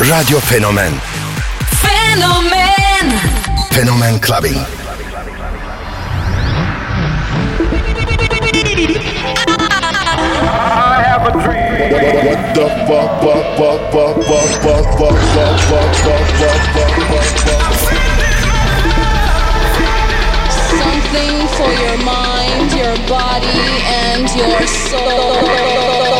Radyo Fenomen Fenomen Fenomen Clubbing I have a dream. What the fuck, fuck, fuck, fuck, fuck, fuck, fuck, fuck, fuck, fuck, fuck, fuck, fuck, fuck. Something for your mind, your body, and your soul.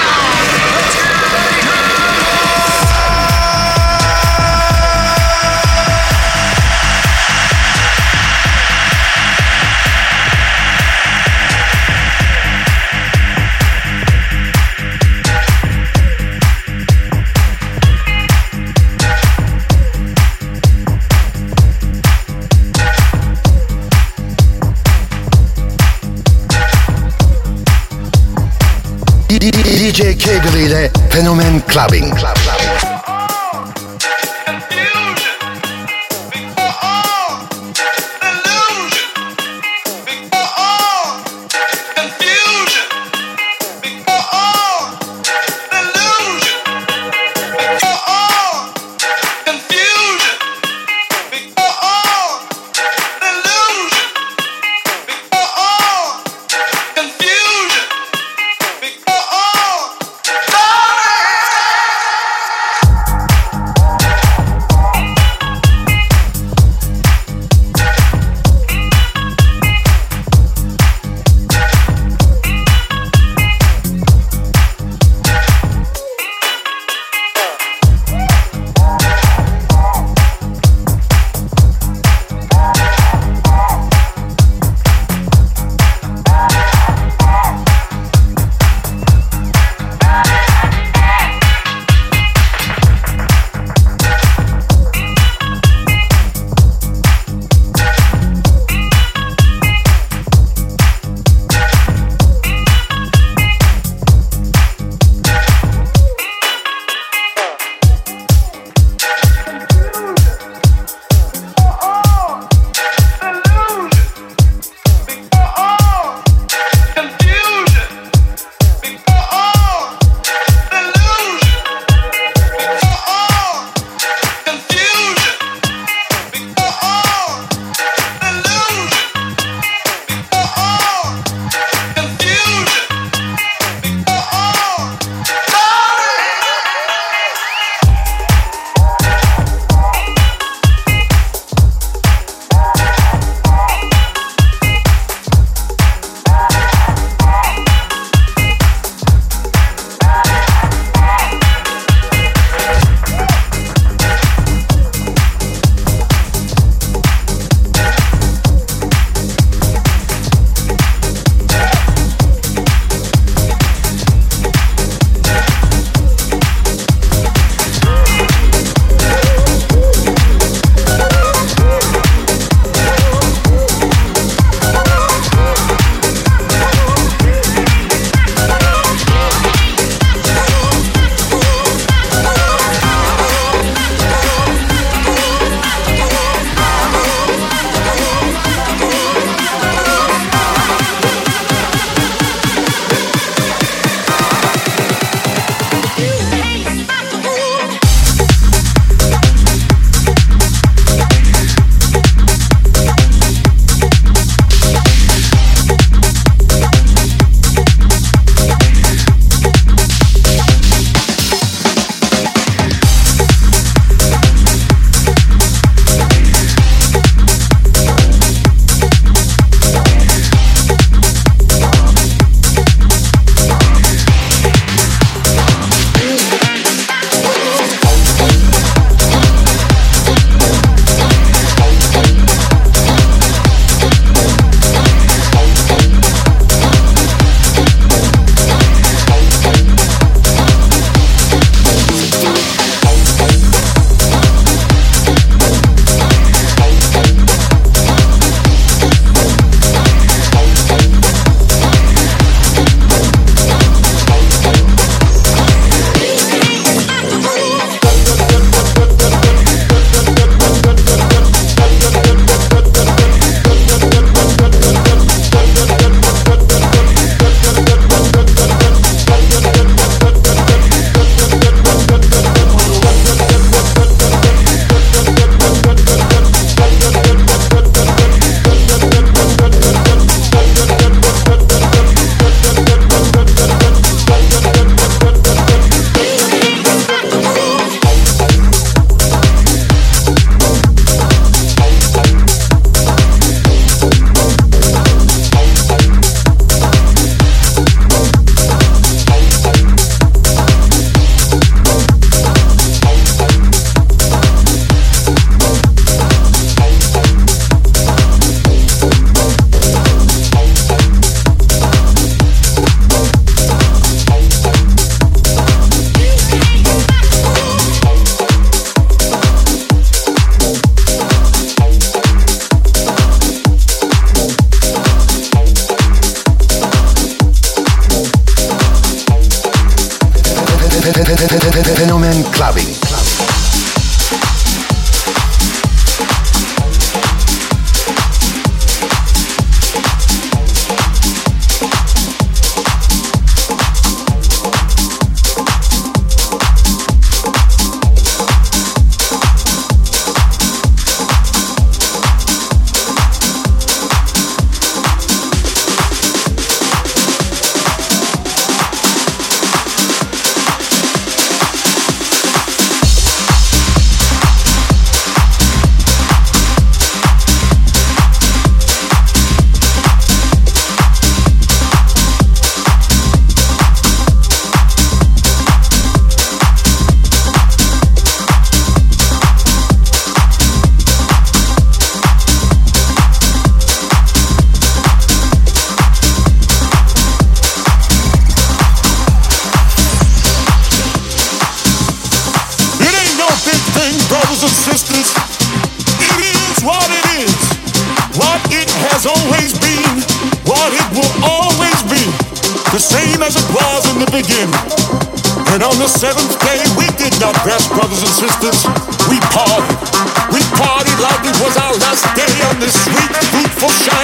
Ile Clubbing. Club, club. this sweet, fruitful shine.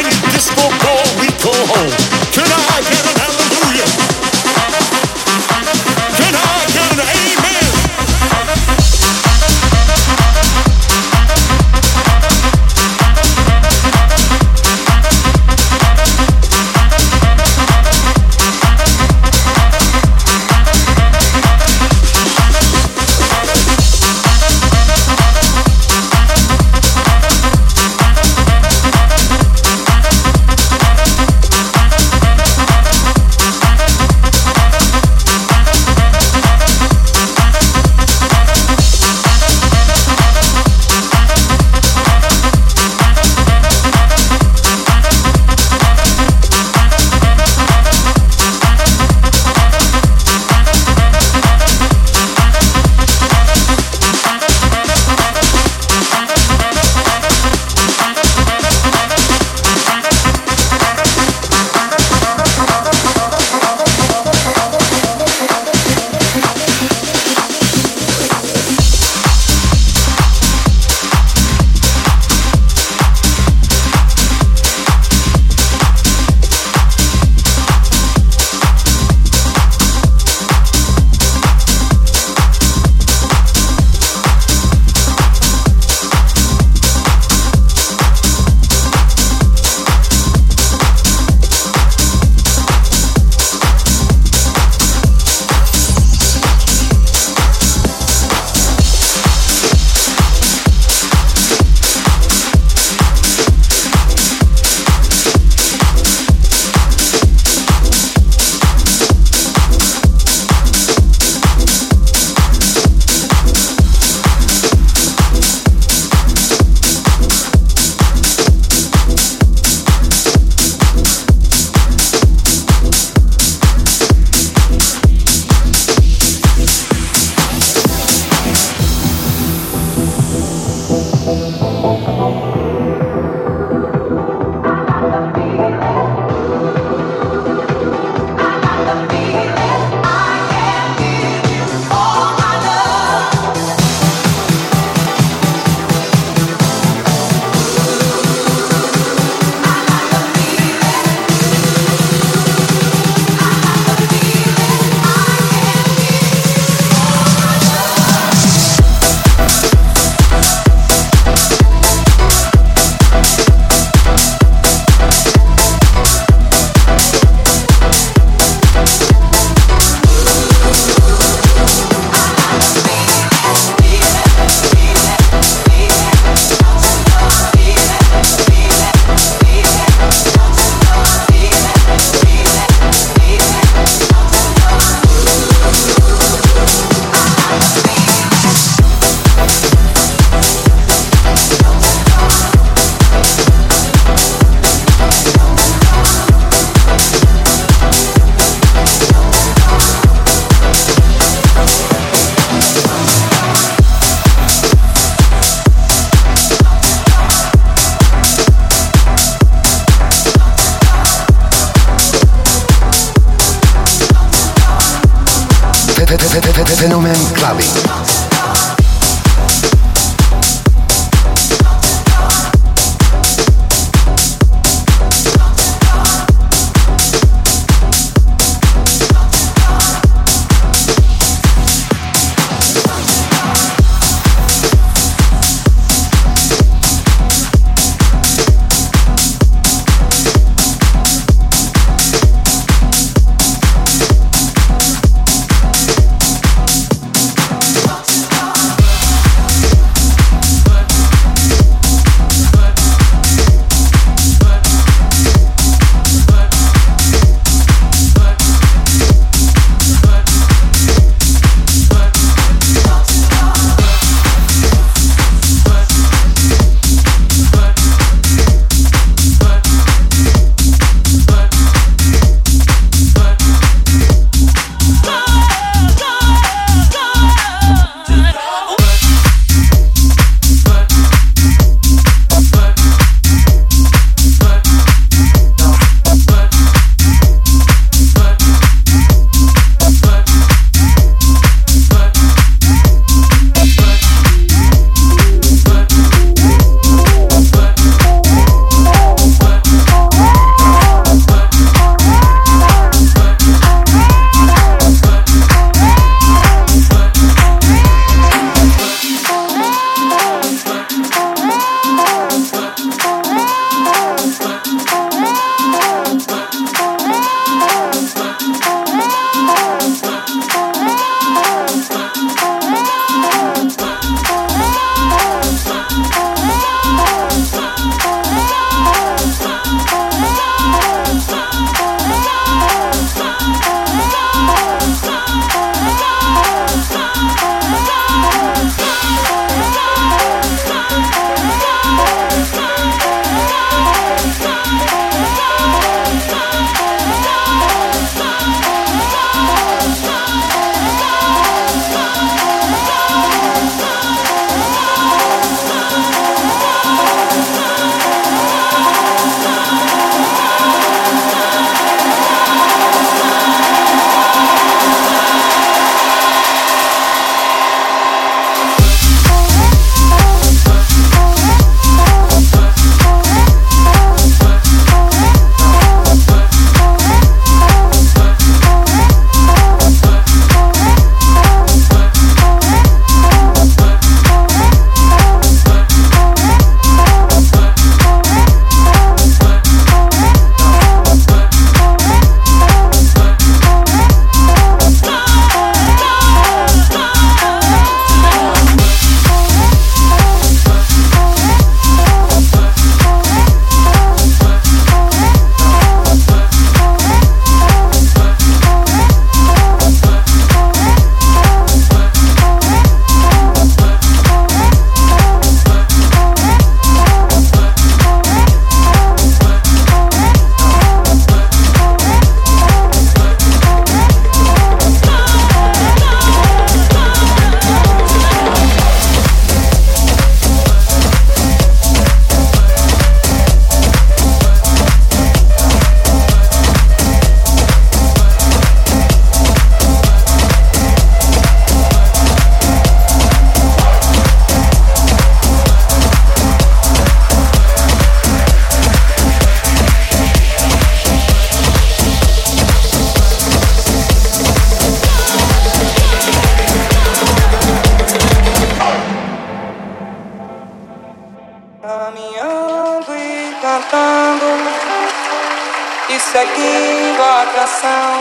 seguindo a canção.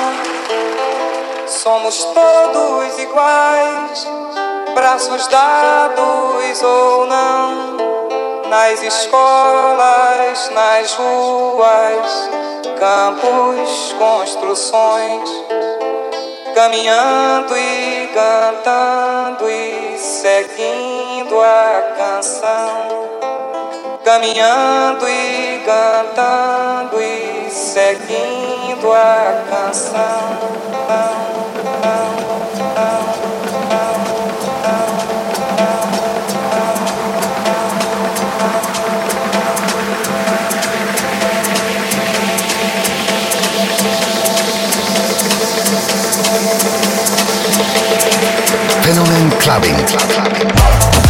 Somos todos iguais, braços dados ou não, nas escolas, nas ruas, campos, construções, caminhando e cantando e seguindo a canção, caminhando e cantando e seguindo a canção. Phenomen Clubbing. Club, clubbing.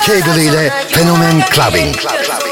Kegel ile Fenomen Clubbing. Clubbing.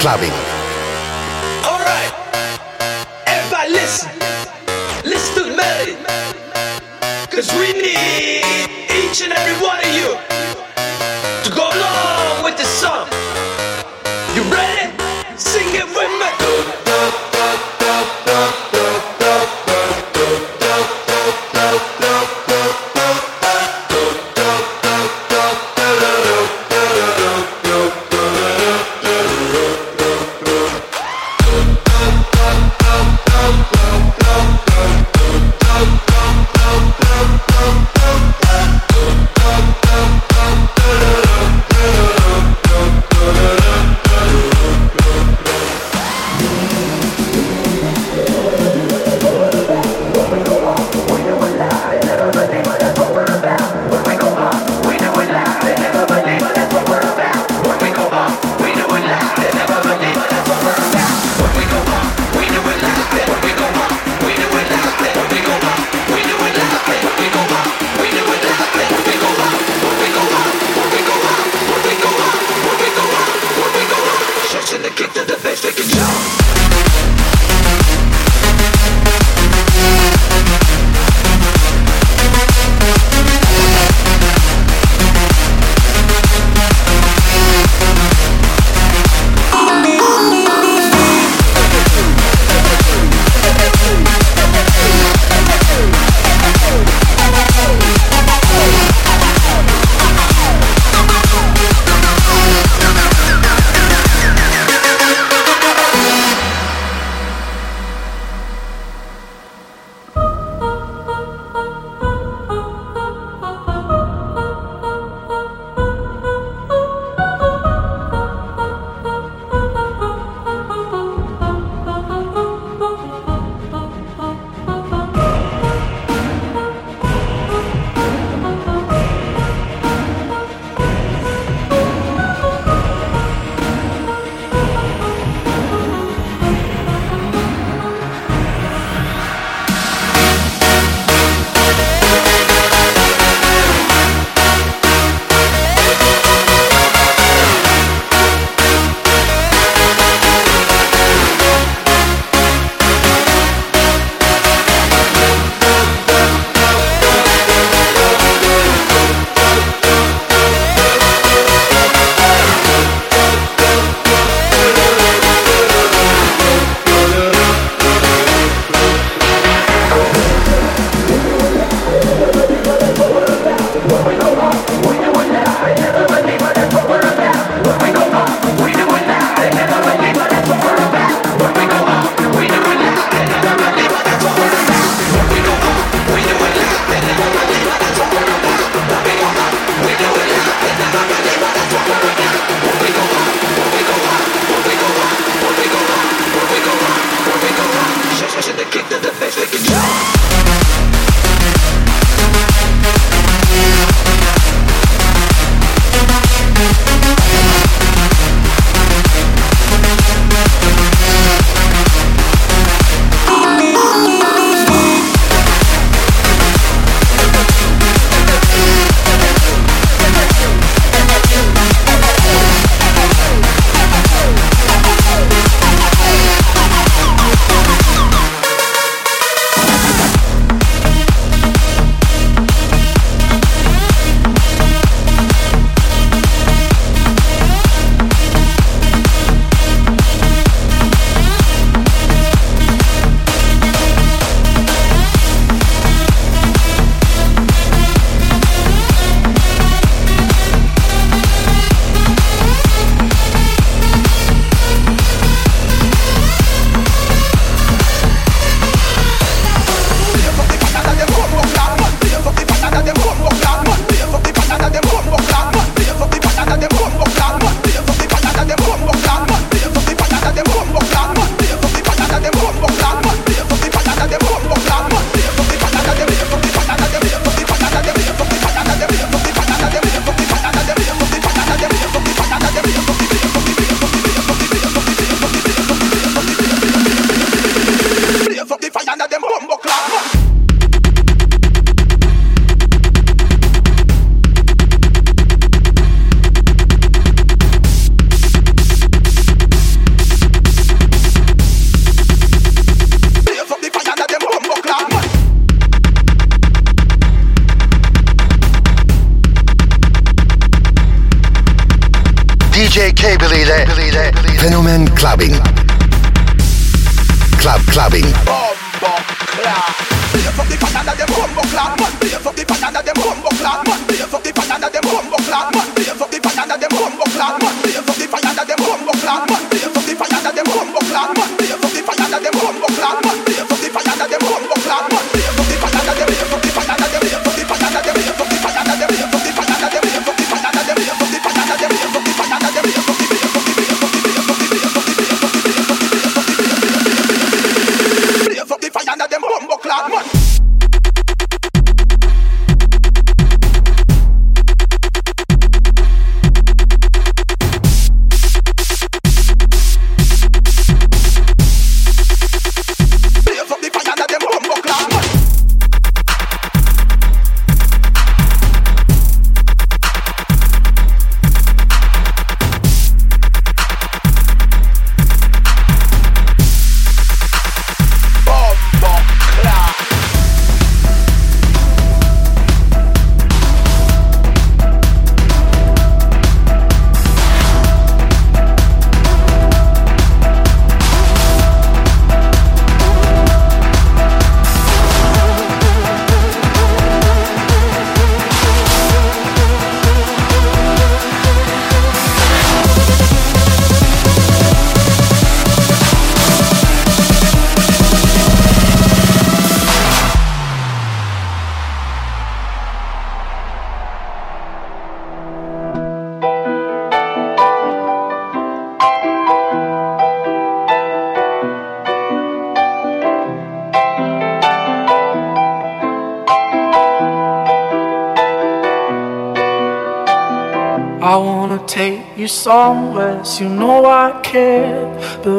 Clubbing. Alright, everybody listen. Listen to. Cause we need each and every one of you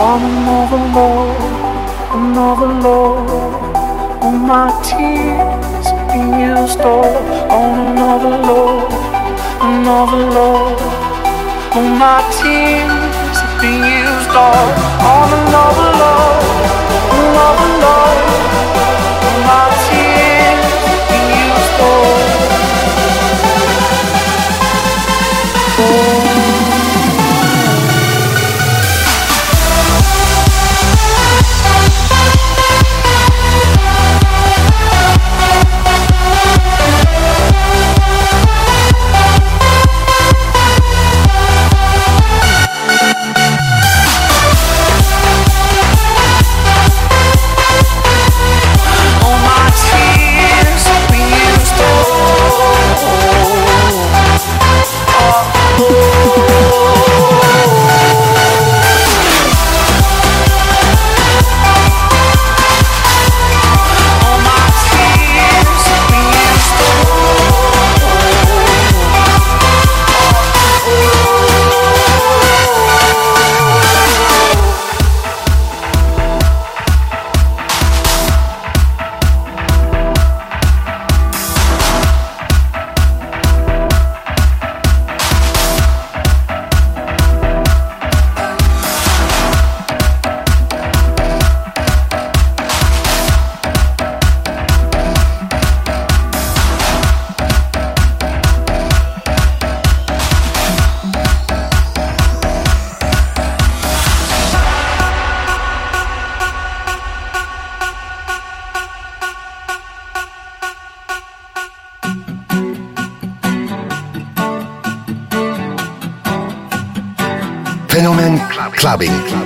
on an overload, an overload. All my tears you stole on another love, another love, All my tears you stole on an overload, another love, All my tears. Oh. clubbing.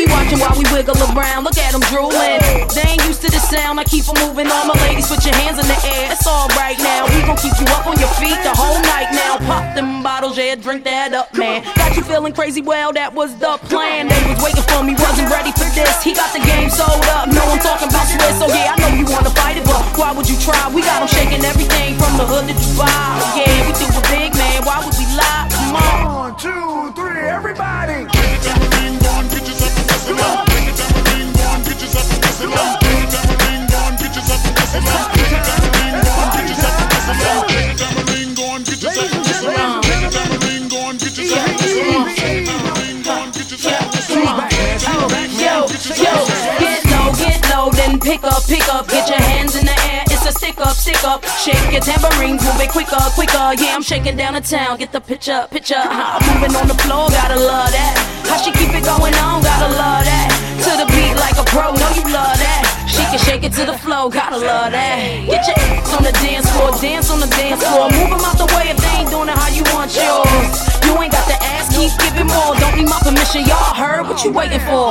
Be watching while we wiggle around. Look at them drooling. They ain't used to the sound. I keep keep 'em moving. All my ladies, put your hands in the air. It's all right now. We gon' keep you up on your feet the whole night now. Pop them bottles, yeah, drink that up, man. Got you feeling crazy? Well, that was the plan. They was waiting for me, wasn't ready for this. He got the game sold up. No I'm talking about Swiss. So yeah, I know you wanna fight it, but why would you try? We got 'em shaking everything from the hood to Dubai. Yeah, we do it big, man. Why would we lie? Come on. One, two, three, everybody. Pick up, pick up, get your hands in the air. It's a stick up, stick up. Shake your tambourines, move it quicker, quicker. Yeah, I'm shaking down the town. Get the picture, picture. Huh? Moving on the floor, gotta love that. How she keep it going on, gotta love that. To the beat like a pro, know you love that. She can shake it to the flow, gotta love that. Get your ass on the dance floor, dance on the dance floor. Move them out the way if they ain't doing it how you want yours. You ain't got the ass, keep giving more. Don't need my permission, y'all heard what you waiting for.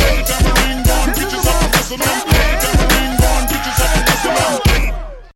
Gentlemen